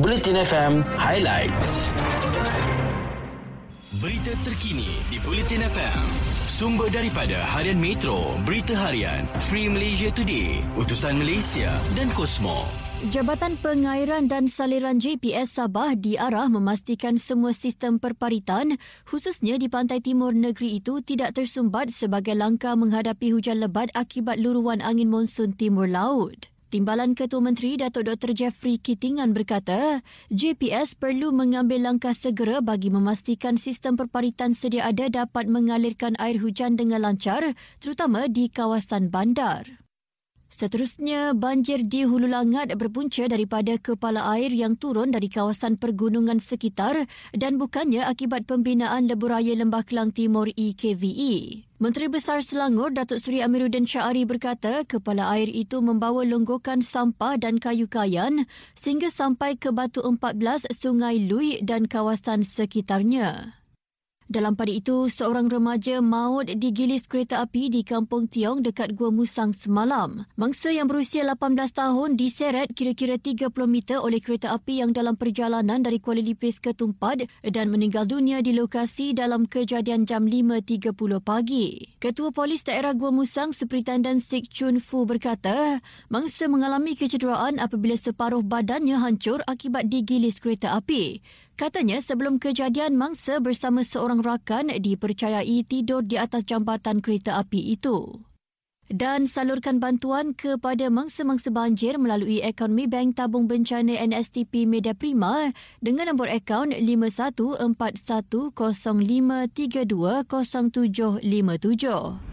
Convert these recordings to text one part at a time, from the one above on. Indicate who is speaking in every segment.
Speaker 1: Bulletin FM Highlights.
Speaker 2: Berita terkini di Bulletin FM. Sumber daripada Harian Metro, Berita Harian, Free Malaysia Today, Utusan Malaysia dan Kosmo.
Speaker 3: Jabatan Pengairan dan Saliran JPS Sabah diarah memastikan semua sistem perparitan, khususnya di pantai timur negeri itu tidak tersumbat sebagai langkah menghadapi hujan lebat akibat luruan angin monsun timur laut. Timbalan Ketua Menteri Datuk Dr. Jeffrey Kitingan berkata, JPS perlu mengambil langkah segera bagi memastikan sistem perparitan sedia ada dapat mengalirkan air hujan dengan lancar, terutama di kawasan bandar. Seterusnya, banjir di Hulu Langat berpunca daripada kepala air yang turun dari kawasan pergunungan sekitar dan bukannya akibat pembinaan leburaya Lembah Kelang Timur EKVE. Menteri Besar Selangor Datuk Seri Amiruddin Syari berkata kepala air itu membawa longgokan sampah dan kayu kayan sehingga sampai ke Batu 14 Sungai Lui dan kawasan sekitarnya. Dalam pada itu, seorang remaja maut digilis kereta api di Kampung Tiong dekat Gua Musang semalam. Mangsa yang berusia 18 tahun diseret kira-kira 30 meter oleh kereta api yang dalam perjalanan dari Kuala Lipis ke Tumpat dan meninggal dunia di lokasi dalam kejadian jam 5.30 pagi. Ketua Polis Daerah Gua Musang, Superintendent Sik Chun Fu berkata, mangsa mengalami kecederaan apabila separuh badannya hancur akibat digilis kereta api. Katanya sebelum kejadian mangsa bersama seorang rakan dipercayai tidur di atas jambatan kereta api itu. Dan salurkan bantuan kepada mangsa-mangsa banjir melalui akaun Maybank Tabung Bencana NSTP Media Prima dengan nombor akaun 514105320757.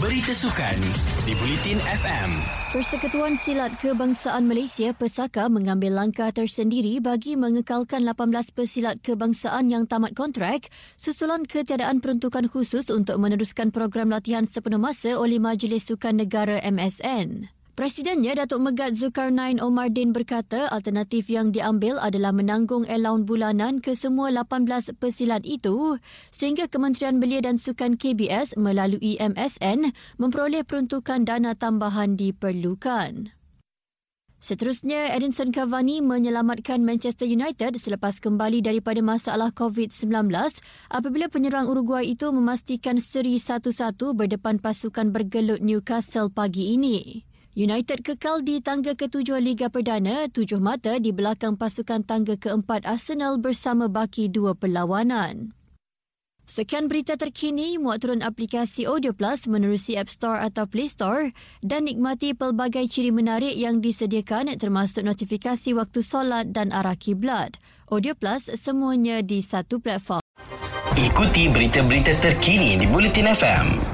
Speaker 2: Berita Sukan di Bulletin FM.
Speaker 3: Persekutuan Silat Kebangsaan Malaysia Pesaka mengambil langkah tersendiri bagi mengekalkan 18 pesilat kebangsaan yang tamat kontrak susulan ketiadaan peruntukan khusus untuk meneruskan program latihan sepenuh masa oleh Majlis Sukan Negara MSN. Presidennya Datuk Megat Zulkarnain Omardin berkata alternatif yang diambil adalah menanggung allowance bulanan ke semua 18 pesilat itu sehingga Kementerian Belia dan Sukan KBS melalui MSN memperoleh peruntukan dana tambahan diperlukan. Seterusnya, Edinson Cavani menyelamatkan Manchester United selepas kembali daripada masalah COVID-19 apabila penyerang Uruguay itu memastikan seri 1-1 berdepan pasukan bergelut Newcastle pagi ini. United kekal di tangga ketujuh Liga Perdana, tujuh mata di belakang pasukan tangga keempat Arsenal bersama baki dua perlawanan. Sekian berita terkini, muat turun aplikasi Audio Plus menerusi App Store atau Play Store dan nikmati pelbagai ciri menarik yang disediakan termasuk notifikasi waktu solat dan arah kiblat. Audio Plus semuanya di satu platform.
Speaker 2: Ikuti berita-berita terkini di Bulletin FM.